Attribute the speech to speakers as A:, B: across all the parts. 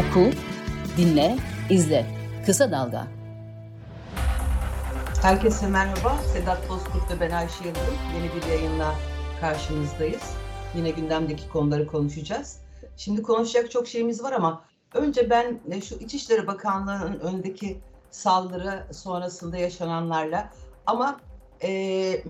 A: Oku, dinle, izle. Kısa Dalga.
B: Herkese merhaba. Sedat Bozkurt ve ben Ayşe Yıldırım. Yeni bir yayınla karşınızdayız. Yine gündemdeki konuları konuşacağız. Şimdi konuşacak çok şeyimiz var ama önce ben e, şu İçişleri Bakanlığı'nın öndeki saldırı sonrasında yaşananlarla ama e,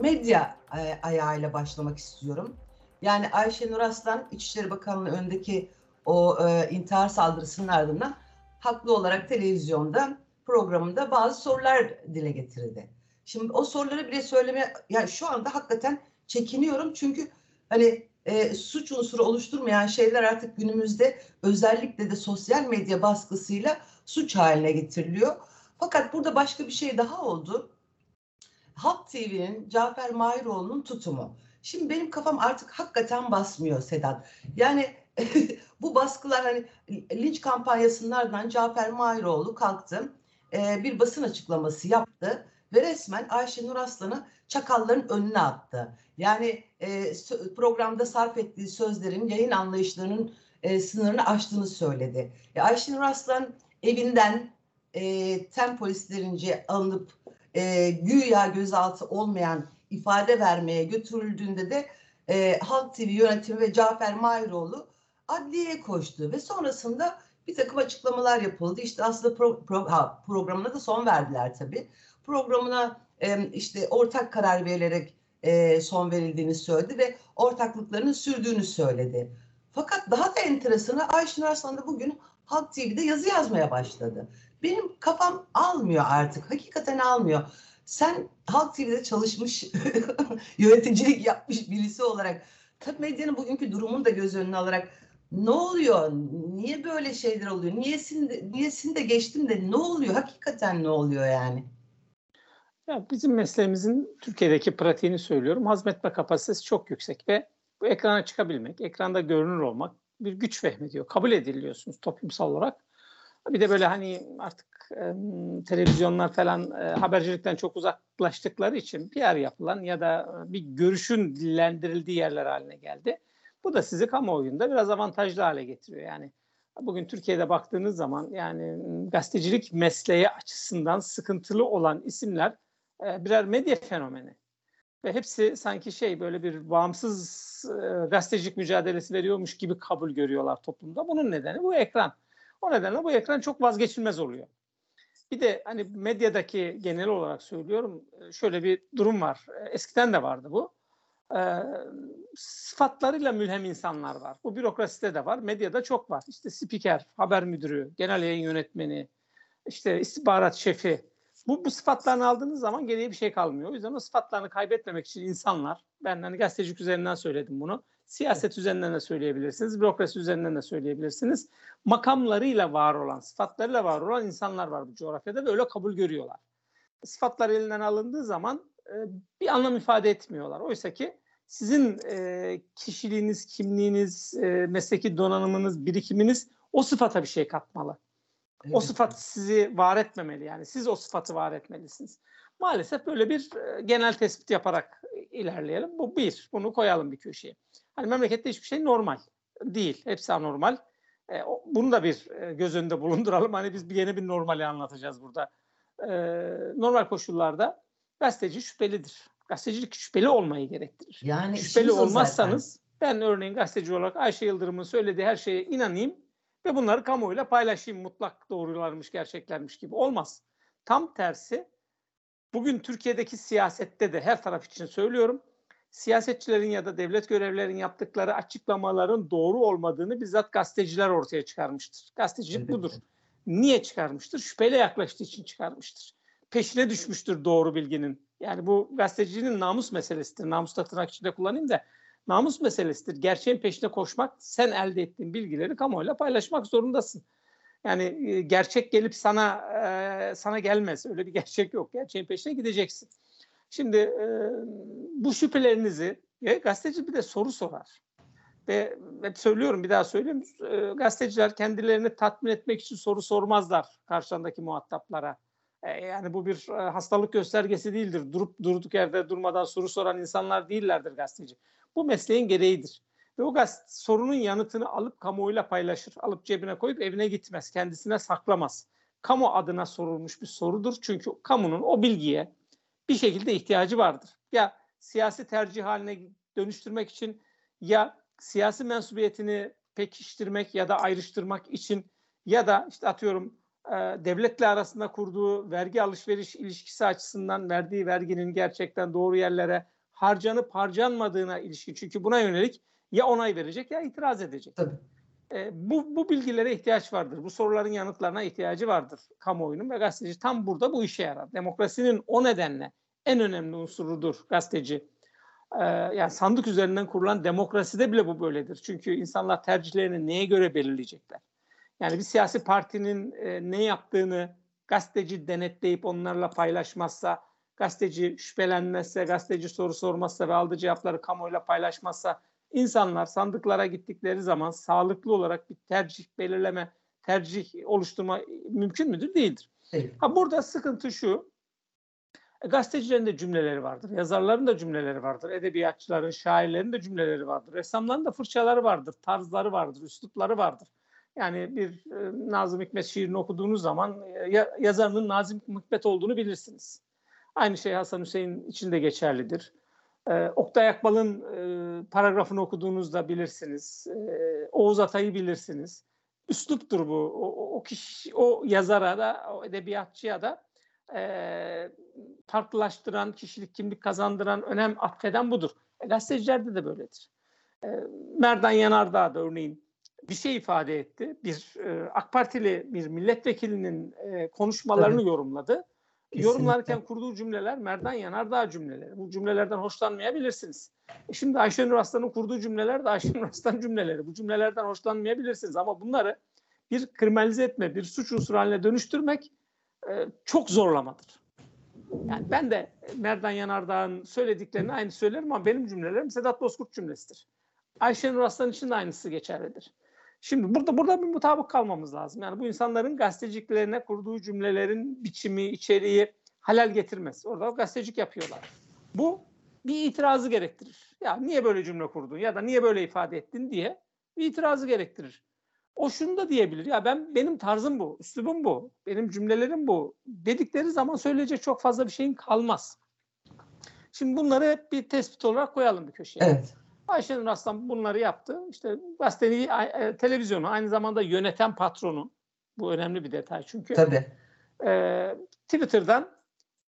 B: medya e, ayağıyla başlamak istiyorum. Yani Ayşe Nur Aslan İçişleri Bakanlığı öndeki o e, intihar saldırısının ardından haklı olarak televizyonda programında bazı sorular dile getirildi. Şimdi o soruları bile söyleme yani şu anda hakikaten çekiniyorum çünkü hani e, suç unsuru oluşturmayan şeyler artık günümüzde özellikle de sosyal medya baskısıyla suç haline getiriliyor. Fakat burada başka bir şey daha oldu. Halk TV'nin Cafer Mahiroğlu'nun tutumu. Şimdi benim kafam artık hakikaten basmıyor Sedat. Yani bu baskılar hani linç kampanyasından Cafer Mahiroğlu kalktı. E, bir basın açıklaması yaptı ve resmen Ayşe Nur Aslan'ı çakalların önüne attı. Yani e, programda sarf ettiği sözlerin yayın anlayışlarının e, sınırını aştığını söyledi. E, Ayşe Nur Aslan evinden e, tem polislerince alınıp e, güya gözaltı olmayan ifade vermeye götürüldüğünde de e, Halk TV yönetimi ve Cafer Mahiroğlu adliyeye koştu ve sonrasında bir takım açıklamalar yapıldı. İşte aslında pro, pro, ha, programına da son verdiler tabii. Programına e, işte ortak karar verilerek e, son verildiğini söyledi ve ortaklıklarının sürdüğünü söyledi. Fakat daha da enteresanı Ayşin Arslan da bugün Halk TV'de yazı yazmaya başladı. Benim kafam almıyor artık. Hakikaten almıyor. Sen Halk TV'de çalışmış, yöneticilik yapmış birisi olarak tabii medyanın bugünkü durumunu da göz önüne alarak ne oluyor? Niye böyle şeyler oluyor? Niyesini de, niyesini de geçtim de ne oluyor? Hakikaten ne oluyor yani?
C: Ya bizim mesleğimizin Türkiye'deki pratiğini söylüyorum. Hazmetme kapasitesi çok yüksek ve bu ekrana çıkabilmek, ekranda görünür olmak bir güç vehmediyor. Kabul ediliyorsunuz toplumsal olarak. Bir de böyle hani artık e, televizyonlar falan e, habercilikten çok uzaklaştıkları için bir yer yapılan ya da bir görüşün dillendirildiği yerler haline geldi. Bu da sizi kamuoyunda biraz avantajlı hale getiriyor. Yani bugün Türkiye'de baktığınız zaman yani gazetecilik mesleği açısından sıkıntılı olan isimler e, birer medya fenomeni. Ve hepsi sanki şey böyle bir bağımsız e, gazetecilik mücadelesi veriyormuş gibi kabul görüyorlar toplumda. Bunun nedeni bu ekran. O nedenle bu ekran çok vazgeçilmez oluyor. Bir de hani medyadaki genel olarak söylüyorum e, şöyle bir durum var. Eskiden de vardı bu e, sıfatlarıyla mülhem insanlar var. Bu bürokraside de var, medyada çok var. İşte spiker, haber müdürü, genel yayın yönetmeni, işte istihbarat şefi. Bu, bu sıfatlarını aldığınız zaman geriye bir şey kalmıyor. O yüzden o sıfatlarını kaybetmemek için insanlar, ben hani gazetecilik üzerinden söyledim bunu. Siyaset üzerinden de söyleyebilirsiniz, bürokrasi üzerinden de söyleyebilirsiniz. Makamlarıyla var olan, sıfatlarıyla var olan insanlar var bu coğrafyada ve öyle kabul görüyorlar. Sıfatlar elinden alındığı zaman bir anlam ifade etmiyorlar. Oysa ki sizin e, kişiliğiniz, kimliğiniz, e, mesleki donanımınız, birikiminiz o sıfata bir şey katmalı. Evet. O sıfat sizi var etmemeli yani. Siz o sıfatı var etmelisiniz. Maalesef böyle bir e, genel tespit yaparak ilerleyelim. Bu bir. Bunu koyalım bir köşeye. Hani memlekette hiçbir şey normal değil. Hepsi anormal. E, o, bunu da bir e, göz önünde bulunduralım. Hani biz bir yeni bir normali anlatacağız burada. E, normal koşullarda gazeteci şüphelidir gazetecilik şüpheli olmayı gerektirir. Yani şüpheli olmazsanız zaten. ben örneğin gazeteci olarak Ayşe Yıldırım'ın söylediği her şeye inanayım ve bunları kamuoyuyla paylaşayım mutlak doğrularmış, gerçeklermiş gibi. Olmaz. Tam tersi bugün Türkiye'deki siyasette de her taraf için söylüyorum. Siyasetçilerin ya da devlet görevlilerin yaptıkları açıklamaların doğru olmadığını bizzat gazeteciler ortaya çıkarmıştır. Gazetecilik evet. budur. Niye çıkarmıştır? Şüpheyle yaklaştığı için çıkarmıştır. Peşine düşmüştür doğru bilginin. Yani bu gazetecinin namus meselesidir. Namus da tırnak içinde kullanayım da namus meselesidir. Gerçeğin peşine koşmak, sen elde ettiğin bilgileri kamuoyuyla paylaşmak zorundasın. Yani e, gerçek gelip sana e, sana gelmez. Öyle bir gerçek yok. Gerçeğin peşine gideceksin. Şimdi e, bu şüphelerinizi e, gazeteci bir de soru sorar. Ve hep söylüyorum bir daha söyleyeyim. E, gazeteciler kendilerini tatmin etmek için soru sormazlar karşılarındaki muhataplara. E, yani bu bir e, hastalık göstergesi değildir. Durup durduk yerde durmadan soru soran insanlar değillerdir gazeteci. Bu mesleğin gereğidir. Ve o gaz sorunun yanıtını alıp kamuoyuyla paylaşır. Alıp cebine koyup evine gitmez. Kendisine saklamaz. Kamu adına sorulmuş bir sorudur. Çünkü kamunun o bilgiye bir şekilde ihtiyacı vardır. Ya siyasi tercih haline dönüştürmek için ya siyasi mensubiyetini pekiştirmek ya da ayrıştırmak için ya da işte atıyorum e, devletle arasında kurduğu vergi alışveriş ilişkisi açısından verdiği verginin gerçekten doğru yerlere harcanıp harcanmadığına ilişkin. Çünkü buna yönelik ya onay verecek ya itiraz edecek.
B: Tabii.
C: E, bu, bu bilgilere ihtiyaç vardır. Bu soruların yanıtlarına ihtiyacı vardır kamuoyunun ve gazeteci tam burada bu işe yarar. Demokrasinin o nedenle en önemli unsurudur gazeteci. E, yani sandık üzerinden kurulan demokraside bile bu böyledir. Çünkü insanlar tercihlerini neye göre belirleyecekler? Yani bir siyasi partinin e, ne yaptığını gazeteci denetleyip onlarla paylaşmazsa, gazeteci şüphelenmezse, gazeteci soru sormazsa ve aldığı cevapları kamuoyuyla paylaşmazsa insanlar sandıklara gittikleri zaman sağlıklı olarak bir tercih belirleme, tercih oluşturma mümkün müdür? Değildir.
B: Değil.
C: Ha burada sıkıntı şu. e, Gazetecilerin de cümleleri vardır, yazarların da cümleleri vardır, edebiyatçıların, şairlerin de cümleleri vardır, ressamların da fırçaları vardır, tarzları vardır, üslupları vardır. Yani bir e, Nazım Hikmet şiirini okuduğunuz zaman e, ya, yazarının Nazım Hikmet olduğunu bilirsiniz. Aynı şey Hasan Hüseyin için de geçerlidir. E, Oktay Akbal'ın e, paragrafını okuduğunuzda bilirsiniz. E, Oğuz Atay'ı bilirsiniz. Üsluptur bu. O, o kişi, o yazara da, o edebiyatçıya da e, farklılaştıran, kişilik kimlik kazandıran, önem atfeden budur. E, gazetecilerde de böyledir. E, Merdan Yanardağ da örneğin bir şey ifade etti. Bir e, AK Partili bir milletvekilinin e, konuşmalarını
B: Tabii.
C: yorumladı.
B: Kesinlikle.
C: Yorumlarken kurduğu cümleler Merdan Yanardağ cümleleri. Bu cümlelerden hoşlanmayabilirsiniz. E şimdi Ayşenur Aslan'ın kurduğu cümleler de Ayşenur Aslan cümleleri. Bu cümlelerden hoşlanmayabilirsiniz ama bunları bir kriminalize etme, bir suç unsuru haline dönüştürmek e, çok zorlamadır. Yani ben de Merdan Yanardağ'ın söylediklerini aynı söylerim ama benim cümlelerim Sedat Bozkurt cümlesidir. Ayşenur Aslan için de aynısı geçerlidir. Şimdi burada burada bir mutabık kalmamız lazım. Yani bu insanların gazeteciliklerine kurduğu cümlelerin biçimi, içeriği halal getirmez. Orada gazetecilik yapıyorlar. Bu bir itirazı gerektirir. Ya niye böyle cümle kurdun ya da niye böyle ifade ettin diye bir itirazı gerektirir. O şunu da diyebilir. Ya ben benim tarzım bu, üslubum bu, benim cümlelerim bu dedikleri zaman söyleyecek çok fazla bir şeyin kalmaz. Şimdi bunları hep bir tespit olarak koyalım bir köşeye.
B: Evet.
C: Ayşenur Aslan bunları yaptı. İşte gazeteyi, e, televizyonu aynı zamanda yöneten patronu. Bu önemli bir detay çünkü.
B: Tabii.
C: E, Twitter'dan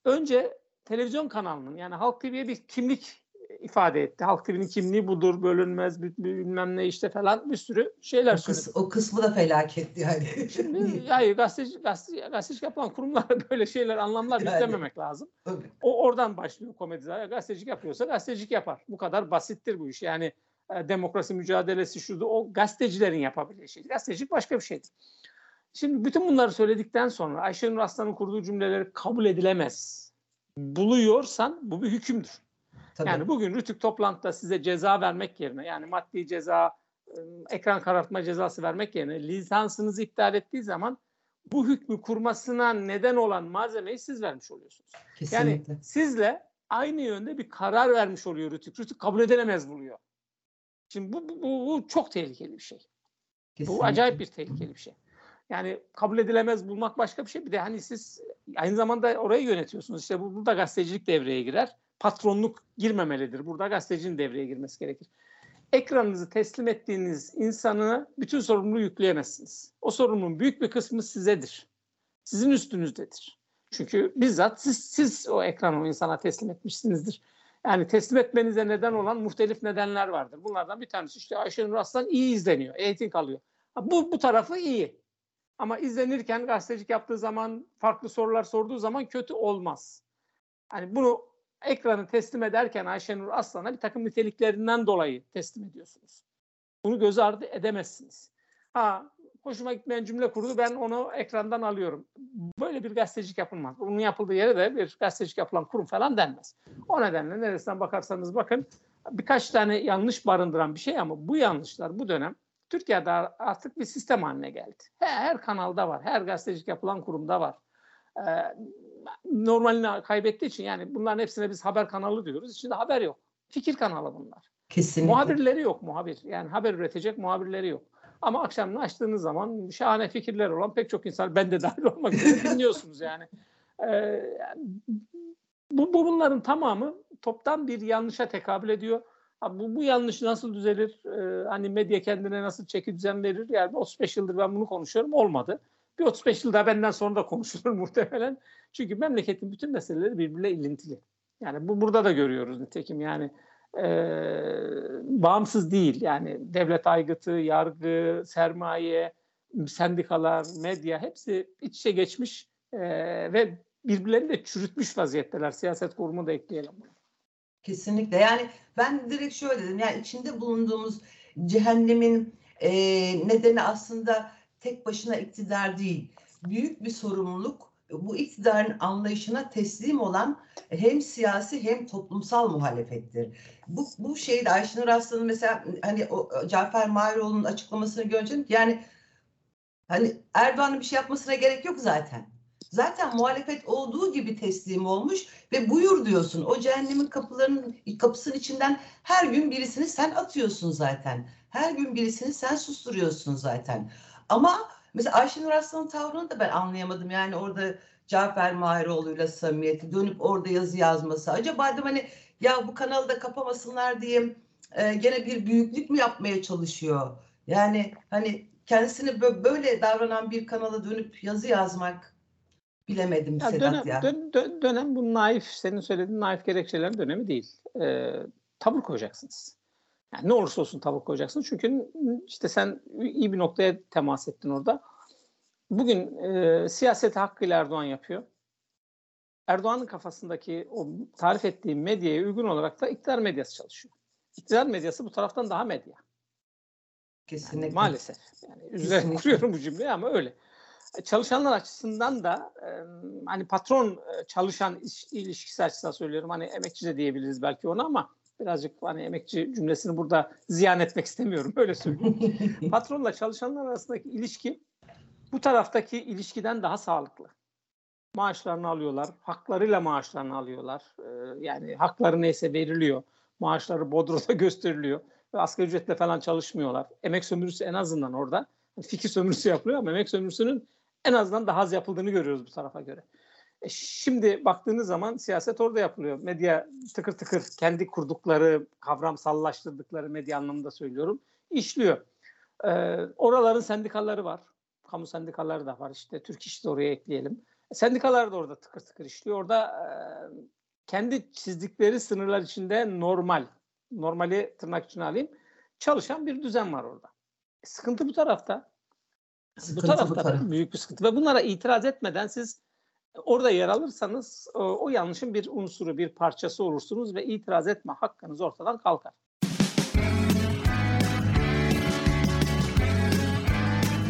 C: önce televizyon kanalının yani Halk TV'ye bir kimlik ifade etti. Halk TV'nin kimliği budur, bölünmez, bilmem ne işte falan bir sürü şeyler
B: O,
C: söyledi.
B: kıs, o kısmı da felaketti yani.
C: Şimdi yani gazeteci, gazeteci, gazetecilik yapan kurumlara böyle şeyler, anlamlar
B: Yani.
C: yüklememek lazım.
B: Tabii.
C: O oradan başlıyor komedi. zaten. Gazetecilik yapıyorsa gazetecilik yapar. Bu kadar basittir bu iş. Yani e, demokrasi mücadelesi şurada o gazetecilerin yapabileceği şey. Gazetecilik başka bir şeydir. Şimdi bütün bunları söyledikten sonra Ayşenur Aslan'ın kurduğu cümleleri kabul edilemez. Buluyorsan bu bir hükümdür.
B: Tabii.
C: Yani bugün Rütük toplantıda size ceza vermek yerine yani maddi ceza, e, ekran karartma cezası vermek yerine lisansınızı iptal ettiği zaman bu hükmü kurmasına neden olan malzemeyi siz vermiş oluyorsunuz. Yani
B: Kesinlikle.
C: sizle aynı yönde bir karar vermiş oluyor Rütük. Rütük kabul edilemez buluyor. Şimdi bu, bu, bu, bu çok tehlikeli bir şey.
B: kesinlikle.
C: Bu acayip bir tehlikeli bir şey. Yani kabul edilemez bulmak başka bir şey. Bir de hani siz aynı zamanda orayı yönetiyorsunuz. İşte bu, burada gazetecilik devreye girer. Patronluk girmemelidir. Burada gazetecinin devreye girmesi gerekir. Ekranınızı teslim ettiğiniz insanı bütün sorumluluğu yükleyemezsiniz. O sorumluluğun büyük bir kısmı sizedir. Sizin üstünüzdedir. Çünkü bizzat siz, siz o ekranı o insana teslim etmişsinizdir. Yani teslim etmenize neden olan muhtelif nedenler vardır. Bunlardan bir tanesi işte Ayşenur Aslan iyi izleniyor, eğitim alıyor. Bu, bu tarafı iyi. Ama izlenirken gazetecilik yaptığı zaman, farklı sorular sorduğu zaman kötü olmaz. Hani bunu ekranı teslim ederken Ayşenur Aslan'a bir takım niteliklerinden dolayı teslim ediyorsunuz. Bunu göz ardı edemezsiniz. Ha, hoşuma gitmeyen cümle kurdu ben onu ekrandan alıyorum. Böyle bir gazetecilik yapılmaz. Bunun yapıldığı yere de bir gazetecilik yapılan kurum falan denmez. O nedenle neresinden bakarsanız bakın birkaç tane yanlış barındıran bir şey ama bu yanlışlar bu dönem Türkiye'de artık bir sistem haline geldi. Her, her kanalda var, her gazetecilik yapılan kurumda var. Ee, normalini kaybettiği için yani bunların hepsine biz haber kanalı diyoruz. İçinde haber yok. Fikir kanalı bunlar.
B: Kesinlikle.
C: Muhabirleri yok muhabir. Yani haber üretecek muhabirleri yok. Ama akşam açtığınız zaman şahane fikirler olan pek çok insan ben de dahil olmak üzere dinliyorsunuz yani. Ee, bu, bu bunların tamamı toptan bir yanlışa tekabül ediyor. Bu, bu yanlış nasıl düzelir? Ee, hani medya kendine nasıl çeki düzen verir? Yani 35 yıldır ben bunu konuşuyorum. Olmadı. Bir 35 yıl daha benden sonra da konuşulur muhtemelen. Çünkü memleketin bütün meseleleri birbirine ilintili. Yani bu burada da görüyoruz nitekim yani e, bağımsız değil. Yani devlet aygıtı, yargı, sermaye, sendikalar, medya hepsi iç içe geçmiş e, ve birbirlerini de çürütmüş vaziyetteler. Siyaset kurumu da ekleyelim.
B: Kesinlikle. Yani ben direkt şöyle dedim. Yani içinde bulunduğumuz cehennemin e, nedeni aslında tek başına iktidar değil. Büyük bir sorumluluk bu iktidarın anlayışına teslim olan hem siyasi hem toplumsal muhalefettir. Bu, bu şeyde Ayşenur Aslan'ın mesela hani o Cafer Mahiroğlu'nun açıklamasını göreceğim. Yani hani Erdoğan'ın bir şey yapmasına gerek yok zaten. Zaten muhalefet olduğu gibi teslim olmuş ve buyur diyorsun. O cehennemin kapılarının kapısının içinden her gün birisini sen atıyorsun zaten. Her gün birisini sen susturuyorsun zaten. Ama mesela Ayşenur Aslan'ın tavrını da ben anlayamadım. Yani orada Cafer Mahiroğlu'yla samimiyeti dönüp orada yazı yazması. Acaba dedim hani ya bu kanalı da kapamasınlar diye e, gene bir büyüklük mü yapmaya çalışıyor? Yani hani kendisini böyle davranan bir kanala dönüp yazı yazmak bilemedim
C: ya
B: Sedat
C: dönem,
B: ya.
C: Dön, dön, dönem bu naif, senin söylediğin naif gerekçelerin dönemi değil. Ee, tavır koyacaksınız. Yani ne olursa olsun tavır koyacaksınız. Çünkü işte sen iyi bir noktaya temas ettin orada. Bugün e, siyaseti hakkıyla Erdoğan yapıyor. Erdoğan'ın kafasındaki o tarif ettiği medyaya uygun olarak da iktidar medyası çalışıyor. İktidar medyası bu taraftan daha medya.
B: Kesinlikle.
C: Yani maalesef. Yani üzerine kuruyorum bu cümleyi ama öyle. Çalışanlar açısından da e, hani patron e, çalışan iş, ilişkisi açısından söylüyorum. Hani emekçi de diyebiliriz belki ona ama birazcık hani emekçi cümlesini burada ziyan etmek istemiyorum. Öyle söyleyeyim. Patronla çalışanlar arasındaki ilişki bu taraftaki ilişkiden daha sağlıklı. Maaşlarını alıyorlar, haklarıyla maaşlarını alıyorlar. Ee, yani hakları neyse veriliyor. Maaşları Bodrum'da gösteriliyor. Ve asgari ücretle falan çalışmıyorlar. Emek sömürüsü en azından orada. Fikir sömürüsü yapılıyor ama emek sömürüsünün en azından daha az yapıldığını görüyoruz bu tarafa göre. E şimdi baktığınız zaman siyaset orada yapılıyor. Medya tıkır tıkır kendi kurdukları, kavramsallaştırdıkları medya anlamında söylüyorum, işliyor. Ee, oraların sendikaları var kamu sendikaları da var. İşte Türk İş'te oraya ekleyelim. Sendikalar da orada tıkır tıkır işliyor. Orada e, kendi çizdikleri sınırlar içinde normal, normali tırnak içine alayım, çalışan bir düzen var orada. E, sıkıntı bu tarafta.
B: Sıkıntı
C: bu tarafta
B: bu taraf.
C: büyük bir sıkıntı. Ve bunlara itiraz etmeden siz orada yer alırsanız o, o yanlışın bir unsuru, bir parçası olursunuz ve itiraz etme hakkınız ortadan kalkar.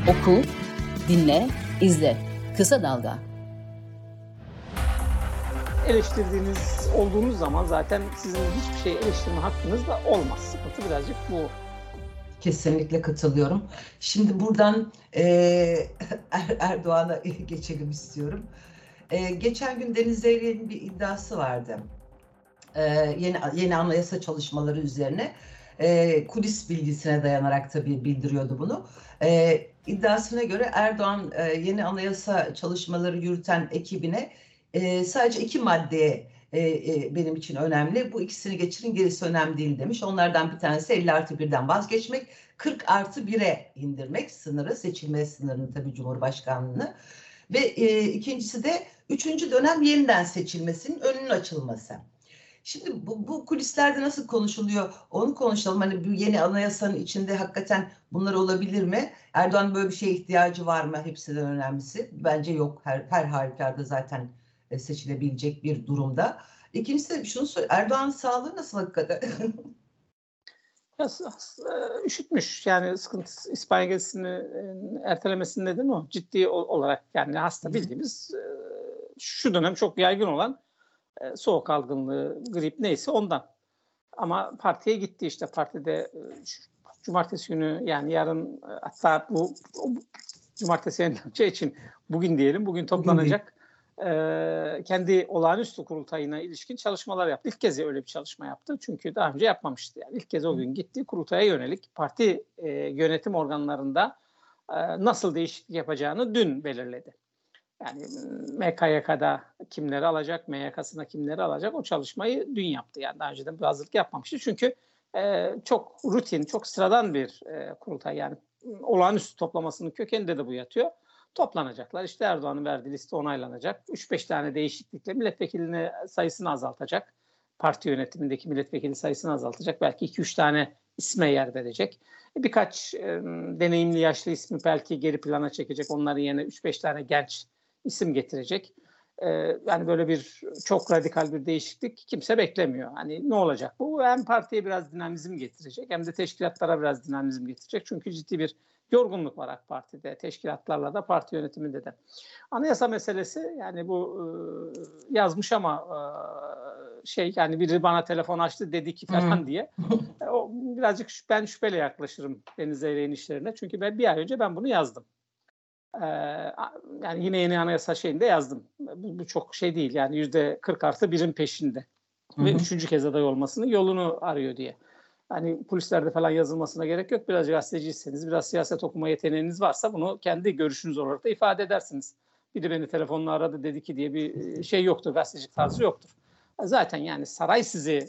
A: Oku, dinle, izle. Kısa Dalga.
C: Eleştirdiğiniz olduğunuz zaman zaten sizin hiçbir şey eleştirme hakkınız da olmaz. Sıkıntı birazcık bu.
B: Kesinlikle katılıyorum. Şimdi buradan e, Er- Erdoğan'a geçelim istiyorum. E, geçen gün Deniz Zeyrek'in bir iddiası vardı. E, yeni yeni anayasa çalışmaları üzerine e, kulis bilgisine dayanarak tabii bildiriyordu bunu. E, iddiasına göre Erdoğan e, yeni anayasa çalışmaları yürüten ekibine e, sadece iki maddeye e, e, benim için önemli. Bu ikisini geçirin gerisi önemli değil demiş. Onlardan bir tanesi 50 artı 1'den vazgeçmek. 40 artı 1'e indirmek sınırı, seçilme sınırını tabii Cumhurbaşkanlığını. Ve e, ikincisi de üçüncü dönem yeniden seçilmesinin önünün açılması. Şimdi bu, bu kulislerde nasıl konuşuluyor onu konuşalım. Hani bu yeni anayasanın içinde hakikaten bunlar olabilir mi? Erdoğan böyle bir şeye ihtiyacı var mı? Hepsinden önemlisi. Bence yok. Her, her halükarda zaten e, seçilebilecek bir durumda. İkincisi de şunu söyle. Erdoğan'ın sağlığı nasıl hakikaten?
C: Ya, e, üşütmüş yani sıkıntı İspanya gezisini e, ertelemesinin nedeni o. Ciddi ol- olarak yani hasta bildiğimiz şu dönem çok yaygın olan e, soğuk algınlığı, grip neyse ondan. Ama partiye gitti işte partide e, cumartesi günü yani yarın e, hatta bu, bu cumartesi yayınlanacağı için bugün diyelim bugün toplanacak e, kendi olağanüstü kurultayına ilişkin çalışmalar yaptı. İlk kez öyle bir çalışma yaptı. Çünkü daha önce yapmamıştı. Yani ilk kez o gün gitti kurultaya yönelik parti e, yönetim organlarında e, nasıl değişiklik yapacağını dün belirledi. Yani MKYK'da kimleri alacak, MYK'sına kimleri alacak o çalışmayı dün yaptı. Yani daha önceden bir hazırlık yapmamıştı. Çünkü e, çok rutin, çok sıradan bir e, kurultay. Yani olağanüstü toplamasının kökeninde de bu yatıyor. Toplanacaklar. İşte Erdoğan'ın verdiği liste onaylanacak. 3-5 tane değişiklikle milletvekilini sayısını azaltacak. Parti yönetimindeki milletvekili sayısını azaltacak. Belki 2-3 tane isme yer verecek. Birkaç e, deneyimli yaşlı ismi belki geri plana çekecek. Onların yerine 3-5 tane genç isim getirecek. E, yani böyle bir çok radikal bir değişiklik kimse beklemiyor. Hani ne olacak bu? Hem partiye biraz dinamizm getirecek hem de teşkilatlara biraz dinamizm getirecek. Çünkü ciddi bir yorgunluk var AK Parti'de, teşkilatlarla da parti yönetiminde de. Anayasa meselesi yani bu e, yazmış ama e, şey yani biri bana telefon açtı dedi ki falan hmm. diye. E, o birazcık ben şüpheyle yaklaşırım Deniz Zeyrek'in işlerine. Çünkü ben bir ay önce ben bunu yazdım. Ee, yani yine yeni anayasa şeyinde yazdım. Bu, bu çok şey değil yani yüzde 40 artı birin peşinde. Hı-hı. Ve üçüncü kez aday olmasını yolunu arıyor diye. Hani polislerde falan yazılmasına gerek yok. Biraz gazeteciyseniz, biraz siyaset okuma yeteneğiniz varsa bunu kendi görüşünüz olarak da ifade edersiniz. Biri beni telefonla aradı dedi ki diye bir şey yoktur, gazetecilik tarzı yoktur. Zaten yani saray sizi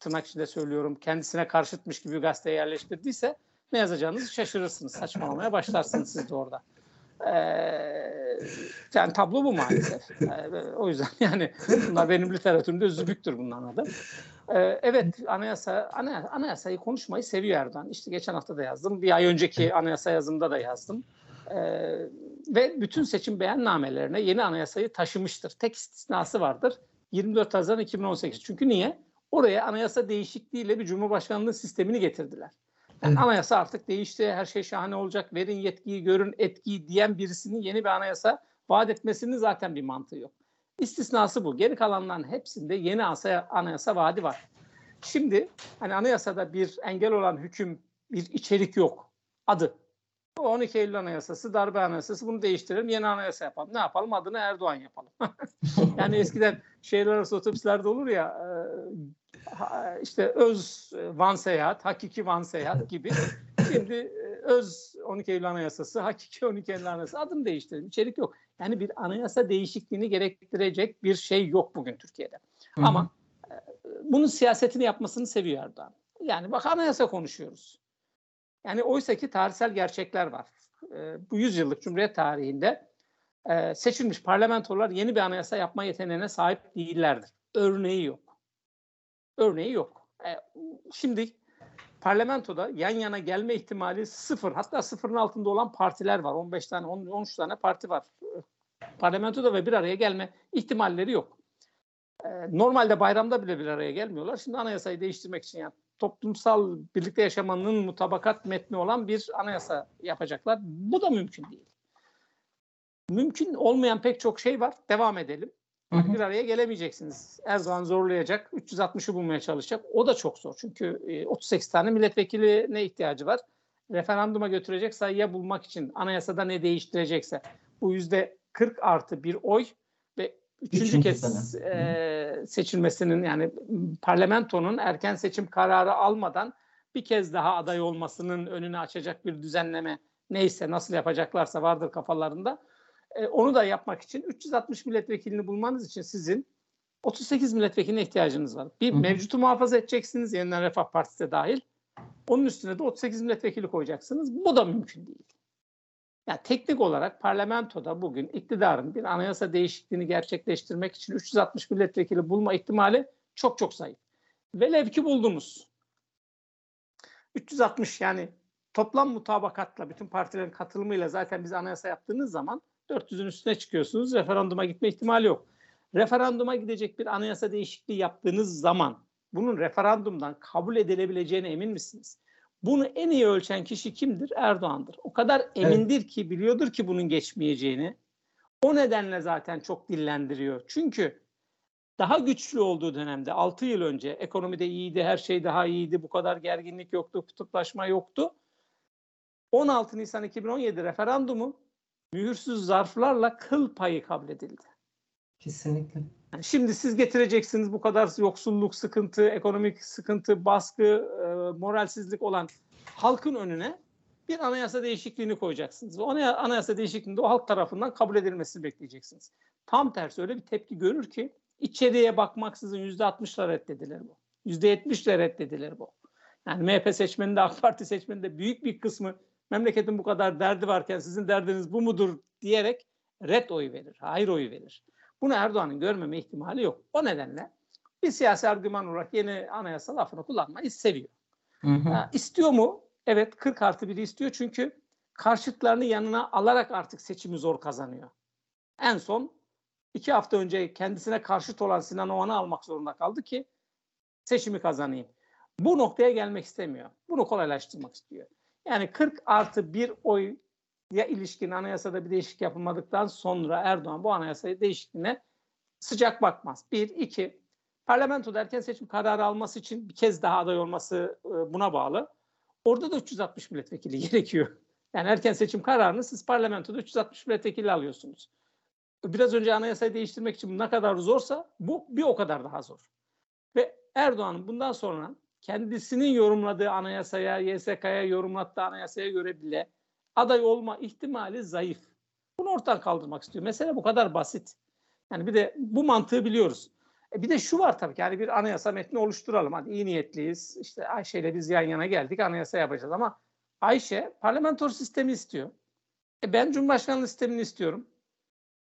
C: tırnak içinde söylüyorum kendisine karşıtmış gibi gazeteye yerleştirdiyse ne yazacağınızı şaşırırsınız. Saçmalamaya başlarsınız siz de orada. Ee, yani tablo bu maalesef. Ee, o yüzden yani bunlar benim literatürümde zübüktür bunların adı. Ee, evet anayasa anayasa anayasayı konuşmayı seviyor Erdoğan. İşte geçen hafta da yazdım. Bir ay önceki anayasa yazımda da yazdım. Ee, ve bütün seçim beyannamelerine yeni anayasayı taşımıştır. Tek istisnası vardır. 24 Haziran 2018. Çünkü niye? Oraya anayasa değişikliğiyle bir cumhurbaşkanlığı sistemini getirdiler. Yani anayasa artık değişti, her şey şahane olacak, verin yetkiyi, görün etkiyi diyen birisinin yeni bir anayasa vaat etmesinin zaten bir mantığı yok. İstisnası bu. Geri kalanların hepsinde yeni anayasa, anayasa vaadi var. Şimdi hani anayasada bir engel olan hüküm, bir içerik yok. Adı. 12 Eylül Anayasası, darbe anayasası bunu değiştirelim, yeni anayasa yapalım. Ne yapalım? Adını Erdoğan yapalım. yani eskiden şehirler arası otobüslerde olur ya işte öz Van Seyahat, hakiki Van Seyahat gibi. Şimdi öz 12 Eylül Anayasası, hakiki 12 Eylül Anayasası adını değiştirelim. İçerik yok. Yani bir anayasa değişikliğini gerektirecek bir şey yok bugün Türkiye'de. Hı-hı. Ama bunun siyasetini yapmasını seviyor Erdoğan. Yani bak anayasa konuşuyoruz. Yani oysa ki tarihsel gerçekler var. bu yüzyıllık Cumhuriyet tarihinde seçilmiş parlamentolar yeni bir anayasa yapma yeteneğine sahip değillerdir. Örneği yok örneği yok. E, şimdi parlamentoda yan yana gelme ihtimali sıfır hatta sıfırın altında olan partiler var. 15 tane 13 tane parti var. Parlamentoda ve bir araya gelme ihtimalleri yok. E, normalde bayramda bile bir araya gelmiyorlar. Şimdi anayasayı değiştirmek için yani toplumsal birlikte yaşamanın mutabakat metni olan bir anayasa yapacaklar. Bu da mümkün değil. Mümkün olmayan pek çok şey var. Devam edelim. Bir araya gelemeyeceksiniz. Erdoğan zorlayacak, 360'ı bulmaya çalışacak. O da çok zor. Çünkü 38 tane milletvekiline ihtiyacı var. Referanduma götürecek sayıya bulmak için anayasada ne değiştirecekse. Bu yüzde 40 artı bir oy ve üçüncü, üçüncü kez e, seçilmesinin yani parlamentonun erken seçim kararı almadan bir kez daha aday olmasının önünü açacak bir düzenleme neyse nasıl yapacaklarsa vardır kafalarında e, onu da yapmak için 360 milletvekilini bulmanız için sizin 38 milletvekiline ihtiyacınız var. Bir mevcutu muhafaza edeceksiniz yeniden Refah Partisi de dahil. Onun üstüne de 38 milletvekili koyacaksınız. Bu da mümkün değil. Yani teknik olarak parlamentoda bugün iktidarın bir anayasa değişikliğini gerçekleştirmek için 360 milletvekili bulma ihtimali çok çok zayıf. Velev ki buldunuz. 360 yani toplam mutabakatla bütün partilerin katılımıyla zaten biz anayasa yaptığınız zaman 400'ün üstüne çıkıyorsunuz. Referanduma gitme ihtimali yok. Referanduma gidecek bir anayasa değişikliği yaptığınız zaman bunun referandumdan kabul edilebileceğine emin misiniz? Bunu en iyi ölçen kişi kimdir? Erdoğan'dır. O kadar emindir evet. ki biliyordur ki bunun geçmeyeceğini. O nedenle zaten çok dillendiriyor. Çünkü daha güçlü olduğu dönemde 6 yıl önce ekonomide iyiydi, her şey daha iyiydi, bu kadar gerginlik yoktu, kutuplaşma yoktu. 16 Nisan 2017 referandumu mühürsüz zarflarla kıl payı kabul edildi.
B: Kesinlikle.
C: Yani şimdi siz getireceksiniz bu kadar yoksulluk, sıkıntı, ekonomik sıkıntı, baskı, e, moralsizlik olan halkın önüne bir anayasa değişikliğini koyacaksınız. Ve o anayasa değişikliğinde o halk tarafından kabul edilmesini bekleyeceksiniz. Tam tersi öyle bir tepki görür ki içeriye bakmaksızın yüzde altmışla reddedilir bu. Yüzde yetmişle reddedilir bu. Yani MHP seçmeninde, AK Parti seçmeninde büyük bir kısmı memleketin bu kadar derdi varken sizin derdiniz bu mudur diyerek red oyu verir, hayır oyu verir. Bunu Erdoğan'ın görmeme ihtimali yok. O nedenle bir siyasi argüman olarak yeni anayasa lafını kullanmayı seviyor. Hı hı. Ha, istiyor mu? Evet 40 artı 1'i istiyor çünkü karşıtlarını yanına alarak artık seçimi zor kazanıyor. En son iki hafta önce kendisine karşıt olan Sinan Oğan'ı almak zorunda kaldı ki seçimi kazanayım. Bu noktaya gelmek istemiyor. Bunu kolaylaştırmak istiyor. Yani 40 artı 1 oy ya ilişkin anayasada bir değişiklik yapılmadıktan sonra Erdoğan bu anayasayı değişikliğine sıcak bakmaz. Bir, iki, parlamento erken seçim kararı alması için bir kez daha aday olması e, buna bağlı. Orada da 360 milletvekili gerekiyor. Yani erken seçim kararını siz parlamentoda 360 milletvekili alıyorsunuz. Biraz önce anayasayı değiştirmek için ne kadar zorsa bu bir o kadar daha zor. Ve Erdoğan'ın bundan sonra kendisinin yorumladığı anayasaya, YSK'ya yorumlattığı anayasaya göre bile aday olma ihtimali zayıf. Bunu ortadan kaldırmak istiyor. Mesele bu kadar basit. Yani bir de bu mantığı biliyoruz. E bir de şu var tabii ki yani bir anayasa metni oluşturalım. Hadi iyi niyetliyiz. İşte Ayşe ile biz yan yana geldik anayasa yapacağız ama Ayşe parlamenter sistemi istiyor. E ben Cumhurbaşkanlığı sistemini istiyorum.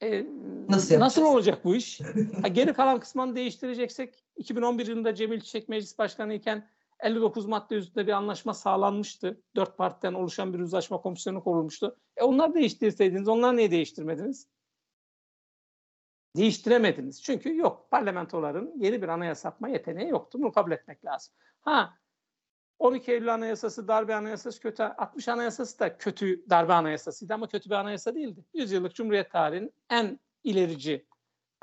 C: E, nasıl, nasıl olacak bu iş? ha, geri kalan kısmını değiştireceksek 2011 yılında Cemil Çiçek meclis başkanı iken 59 madde üzerinde bir anlaşma sağlanmıştı. Dört partiden oluşan bir uzlaşma komisyonu kurulmuştu. E onlar değiştirseydiniz, onlar niye değiştirmediniz? Değiştiremediniz. Çünkü yok. Parlamentoların yeni bir anayasa yapma yeteneği yoktu. Bunu kabul etmek lazım. Ha 12 Eylül Anayasası, darbe anayasası kötü. 60 Anayasası da kötü darbe anayasasıydı ama kötü bir anayasa değildi. Yüzyıllık Cumhuriyet tarihinin en ilerici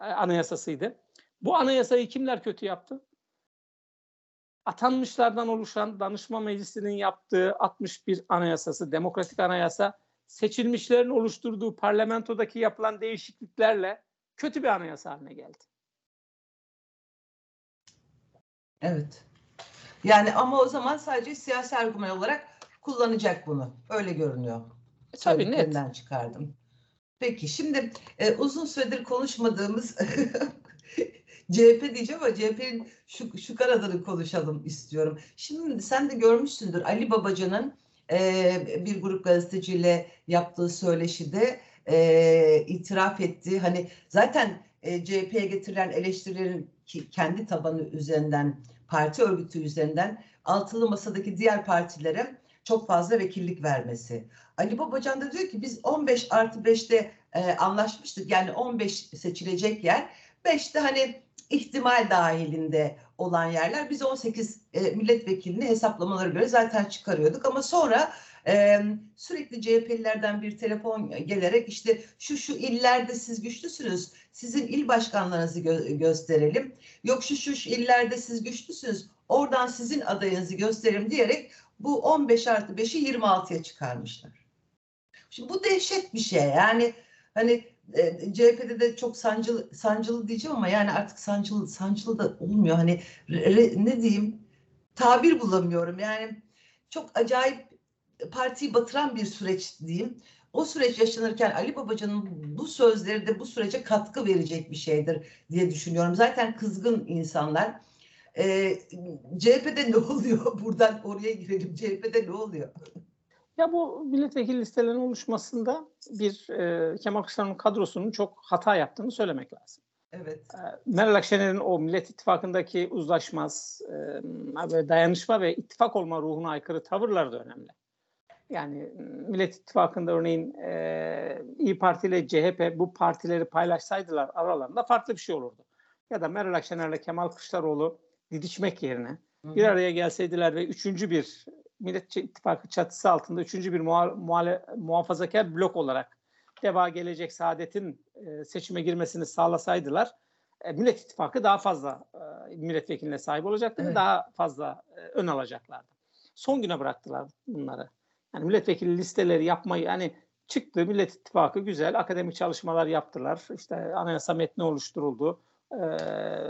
C: e, anayasasıydı. Bu anayasayı kimler kötü yaptı? atanmışlardan oluşan danışma meclisinin yaptığı 61 anayasası, demokratik anayasa seçilmişlerin oluşturduğu parlamentodaki yapılan değişikliklerle kötü bir anayasa haline geldi.
B: Evet. Yani ama o zaman sadece siyasi argüman olarak kullanacak bunu. Öyle görünüyor.
C: E, tabii net.
B: çıkardım. Peki şimdi e, uzun süredir konuşmadığımız CHP diyeceğim ama CHP'nin şu, şu kanadını konuşalım istiyorum. Şimdi sen de görmüşsündür Ali Babacan'ın e, bir grup gazeteciyle yaptığı söyleşide e, itiraf etti. Hani zaten e, CHP'ye getirilen eleştirilerin ki, kendi tabanı üzerinden, parti örgütü üzerinden altılı masadaki diğer partilere çok fazla vekillik vermesi. Ali Babacan da diyor ki biz 15 artı 5'te e, anlaşmıştık. Yani 15 seçilecek yer. 5'te hani ihtimal dahilinde olan yerler biz 18 e, milletvekilini hesaplamaları göre zaten çıkarıyorduk ama sonra e, sürekli CHP'lilerden bir telefon gelerek işte şu şu illerde siz güçlüsünüz sizin il başkanlarınızı gö- gösterelim yok şu şu illerde siz güçlüsünüz oradan sizin adayınızı gösterelim diyerek bu 15 artı 5'i 26'ya çıkarmışlar. Şimdi bu dehşet bir şey yani hani e, CHP'de de çok sancılı, sancılı diyeceğim ama yani artık sancılı sancılı da olmuyor. Hani re, ne diyeyim tabir bulamıyorum. Yani çok acayip partiyi batıran bir süreç diyeyim. O süreç yaşanırken Ali Babacan'ın bu sözleri de bu sürece katkı verecek bir şeydir diye düşünüyorum. Zaten kızgın insanlar. Ee, CHP'de ne oluyor? Buradan oraya girelim. CHP'de ne oluyor?
C: Ya bu milletvekili listelerinin oluşmasında bir e, Kemal Kılıçdaroğlu'nun kadrosunun çok hata yaptığını söylemek lazım.
B: Evet.
C: E, Meral Akşener'in o Millet İttifakı'ndaki uzlaşmaz, e, dayanışma ve ittifak olma ruhuna aykırı tavırları da önemli. Yani Millet İttifakı'nda örneğin e, İyi Parti ile CHP bu partileri paylaşsaydılar aralarında farklı bir şey olurdu. Ya da Meral Akşener ile Kemal Kılıçdaroğlu didişmek yerine bir araya gelseydiler ve üçüncü bir Millet İttifakı çatısı altında üçüncü bir muha, muhale, muhafazakar blok olarak Deva Gelecek Saadet'in e, seçime girmesini sağlasaydılar e, Millet İttifakı daha fazla e, milletvekiline sahip olacaktı evet. ve daha fazla e, ön alacaklardı. Son güne bıraktılar bunları. Yani milletvekili listeleri yapmayı yani Çıktı Millet İttifakı güzel akademik çalışmalar yaptılar. İşte anayasa metni oluşturuldu. E,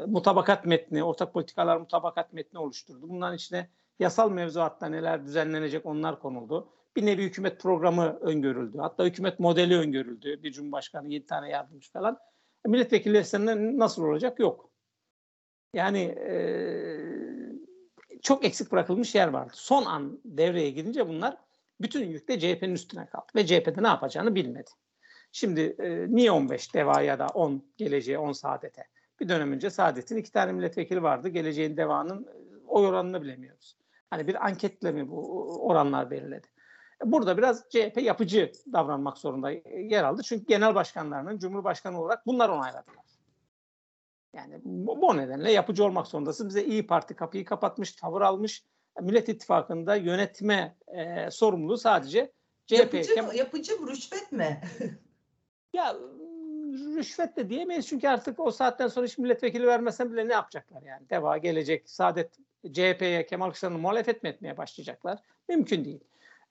C: mutabakat metni, ortak politikalar mutabakat metni oluşturdu. Bunların içine yasal mevzuatta neler düzenlenecek onlar konuldu. Bir nevi hükümet programı öngörüldü. Hatta hükümet modeli öngörüldü. Bir cumhurbaşkanı, yedi tane yardımcı falan. E, milletvekilleri senden nasıl olacak? Yok. Yani e, çok eksik bırakılmış yer vardı. Son an devreye girince bunlar bütün yük de CHP'nin üstüne kaldı. Ve CHP'de ne yapacağını bilmedi. Şimdi e, niye 15 deva ya da 10 geleceğe 10 saadete? Bir dönem önce Saadet'in iki tane milletvekili vardı. Geleceğin devanın e, oy oranını bilemiyoruz. Hani bir anketle mi bu oranlar belirledi? Burada biraz CHP yapıcı davranmak zorunda yer aldı. Çünkü genel başkanlarının Cumhurbaşkanı olarak bunlar onayladılar. Yani bu, bu nedenle yapıcı olmak zorundasın. Bize İyi Parti kapıyı kapatmış, tavır almış. Millet İttifakı'nda yönetme e, sorumluluğu sadece CHP.
B: Yapıcı, mı, yapıcı mı, rüşvet mi?
C: ya rüşvet de diyemeyiz çünkü artık o saatten sonra hiç milletvekili vermesen bile ne yapacaklar yani? Deva gelecek, Saadet CHP'ye Kemal Kılıçdaroğlu'nu muhalefet mi etmeye başlayacaklar? Mümkün değil.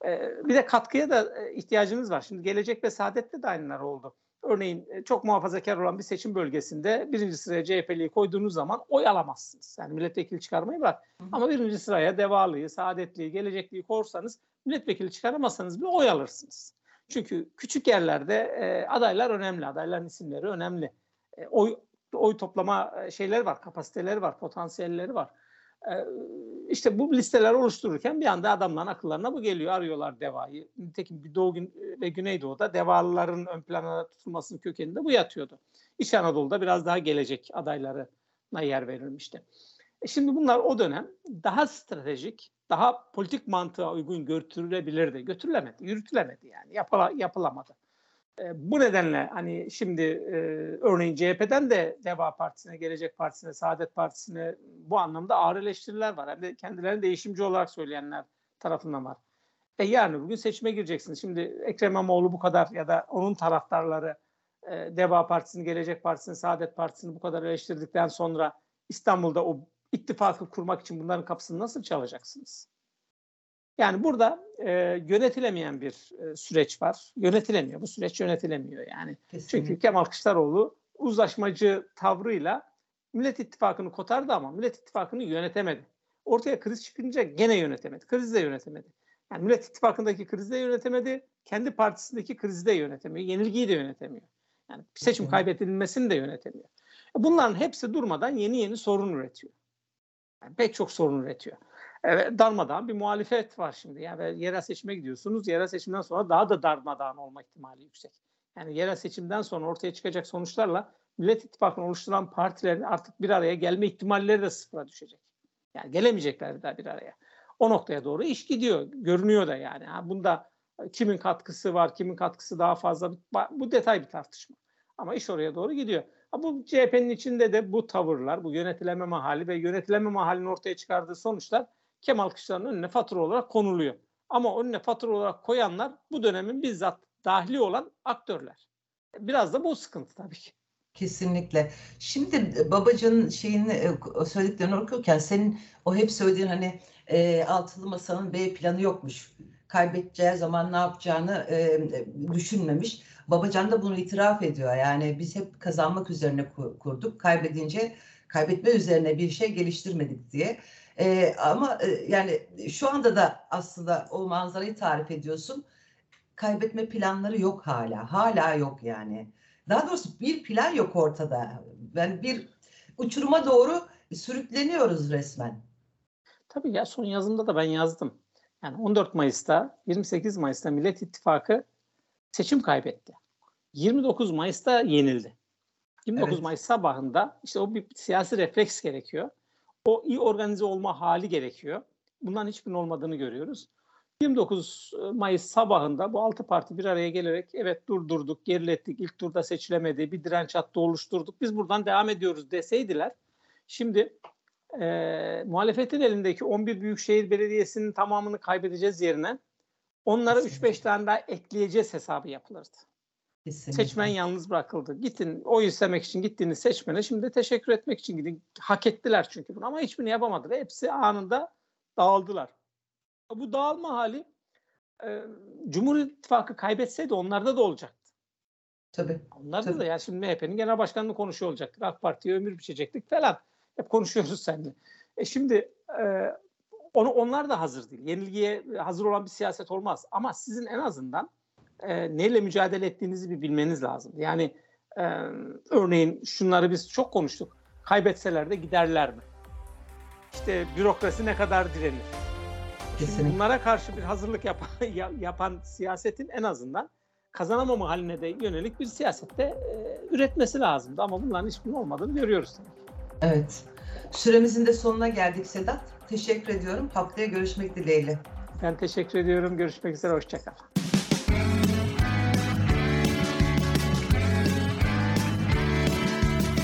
C: Ee, bir de katkıya da e, ihtiyacınız var. Şimdi Gelecek ve Saadet'te de aynılar oldu. Örneğin e, çok muhafazakar olan bir seçim bölgesinde birinci sıraya CHP'liyi koyduğunuz zaman oy alamazsınız. Yani milletvekili çıkarmayı bırak. Hı hı. Ama birinci sıraya Devalıyı, Saadetliyi, Gelecekliyi korsanız milletvekili çıkaramazsanız bile oy alırsınız. Çünkü küçük yerlerde e, adaylar önemli, adayların isimleri önemli. E, oy oy toplama e, şeyleri var, kapasiteleri var, potansiyelleri var. E, işte bu listeler oluştururken bir anda adamların akıllarına bu geliyor. Arıyorlar devayı. Nitekim Doğu ve Güneydoğu'da devalıların ön plana tutulmasının kökeninde bu yatıyordu. İç Anadolu'da biraz daha gelecek adaylarına yer verilmişti. E şimdi bunlar o dönem daha stratejik, daha politik mantığa uygun götürülebilirdi. Götürülemedi, yürütülemedi yani. Yapıla, yapılamadı. E, bu nedenle hani şimdi e, örneğin CHP'den de Deva Partisi'ne, Gelecek Partisi'ne, Saadet Partisi'ne bu anlamda ağır eleştiriler var. Hem de kendilerini değişimci olarak söyleyenler tarafından var. E yarın bugün seçime gireceksiniz. Şimdi Ekrem İmamoğlu bu kadar ya da onun taraftarları e, Deva Partisi'ni, Gelecek Partisi'ni, Saadet Partisi'ni bu kadar eleştirdikten sonra İstanbul'da o ittifakı kurmak için bunların kapısını nasıl çalacaksınız? Yani burada e, yönetilemeyen bir e, süreç var. Yönetilemiyor. Bu süreç yönetilemiyor yani. Kesinlikle. Çünkü Kemal Kılıçdaroğlu uzlaşmacı tavrıyla Millet İttifakı'nı kotardı ama Millet İttifakı'nı yönetemedi. Ortaya kriz çıkınca gene yönetemedi. Kriz de yönetemedi. Yani Millet İttifakı'ndaki krizi de yönetemedi. Kendi partisindeki krizi de yönetemiyor. Yenilgiyi de yönetemiyor. Yani seçim kaybedilmesini de yönetemiyor. Bunların hepsi durmadan yeni yeni sorun üretiyor. Yani pek çok sorun üretiyor. Evet, darmadağın bir muhalefet var şimdi. Yani yerel seçime gidiyorsunuz. Yerel seçimden sonra daha da darmadağın olma ihtimali yüksek. Yani yerel seçimden sonra ortaya çıkacak sonuçlarla Millet İttifakı'nı oluşturan partilerin artık bir araya gelme ihtimalleri de sıfıra düşecek. Yani gelemeyecekler daha bir araya. O noktaya doğru iş gidiyor. Görünüyor da yani. Ha, bunda kimin katkısı var, kimin katkısı daha fazla bu detay bir tartışma. Ama iş oraya doğru gidiyor. Ha, bu CHP'nin içinde de bu tavırlar, bu yönetilememe hali ve yönetilememe halinin ortaya çıkardığı sonuçlar Kemal Kılıçdaroğlu'nun önüne fatura olarak konuluyor. Ama önüne fatura olarak koyanlar bu dönemin bizzat dahili olan aktörler. Biraz da bu sıkıntı tabii ki.
B: Kesinlikle. Şimdi babacanın şeyini e, söylediklerini okurken senin o hep söylediğin hani e, altılı masanın B planı yokmuş. Kaybedeceği zaman ne yapacağını e, düşünmemiş. Babacan da bunu itiraf ediyor. Yani biz hep kazanmak üzerine kurduk. Kaybedince kaybetme üzerine bir şey geliştirmedik diye. E, ama e, yani şu anda da aslında o manzarayı tarif ediyorsun. Kaybetme planları yok hala. Hala yok yani. Daha doğrusu bir plan yok ortada. Yani bir uçuruma doğru sürükleniyoruz resmen.
C: Tabii ya son yazımda da ben yazdım. Yani 14 Mayıs'ta 28 Mayıs'ta Millet İttifakı seçim kaybetti. 29 Mayıs'ta yenildi. 29 evet. Mayıs sabahında işte o bir siyasi refleks gerekiyor o iyi organize olma hali gerekiyor. Bundan hiçbirinin olmadığını görüyoruz. 29 e, Mayıs sabahında bu altı parti bir araya gelerek evet durdurduk, gerilettik, ilk turda seçilemedi, bir direnç hattı oluşturduk, biz buradan devam ediyoruz deseydiler, şimdi e, muhalefetin elindeki 11 Büyükşehir Belediyesi'nin tamamını kaybedeceğiz yerine onlara 3-5 tane daha ekleyeceğiz hesabı yapılırdı. Kesinlikle. Seçmen yalnız bırakıldı. Gittin oy istemek için gittiğiniz seçmene şimdi teşekkür etmek için gidin. Hak ettiler çünkü bunu ama hiçbirini yapamadılar. Hepsi anında dağıldılar. Bu dağılma hali e, Cumhur İttifakı kaybetseydi onlarda da olacaktı.
B: Tabii.
C: Onlarda
B: Tabii.
C: da ya şimdi MHP'nin genel başkanlığı konuşuyor olacaktık. AK Parti'ye ömür biçecektik falan. Hep konuşuyoruz seninle. E şimdi e, onu onlar da hazır değil. Yenilgiye hazır olan bir siyaset olmaz. Ama sizin en azından e, neyle mücadele ettiğinizi bir bilmeniz lazım. Yani e, örneğin şunları biz çok konuştuk. Kaybetseler de giderler mi? İşte bürokrasi ne kadar direnir?
B: Kesinlikle.
C: bunlara karşı bir hazırlık yapan, ya- yapan siyasetin en azından kazanamama haline de yönelik bir siyasette e, üretmesi lazımdı. Ama bunların hiçbirinin olmadığını görüyoruz.
B: Evet. Süremizin de sonuna geldik Sedat. Teşekkür ediyorum. Haftaya görüşmek dileğiyle.
C: Ben teşekkür ediyorum. Görüşmek üzere. Hoşçakal.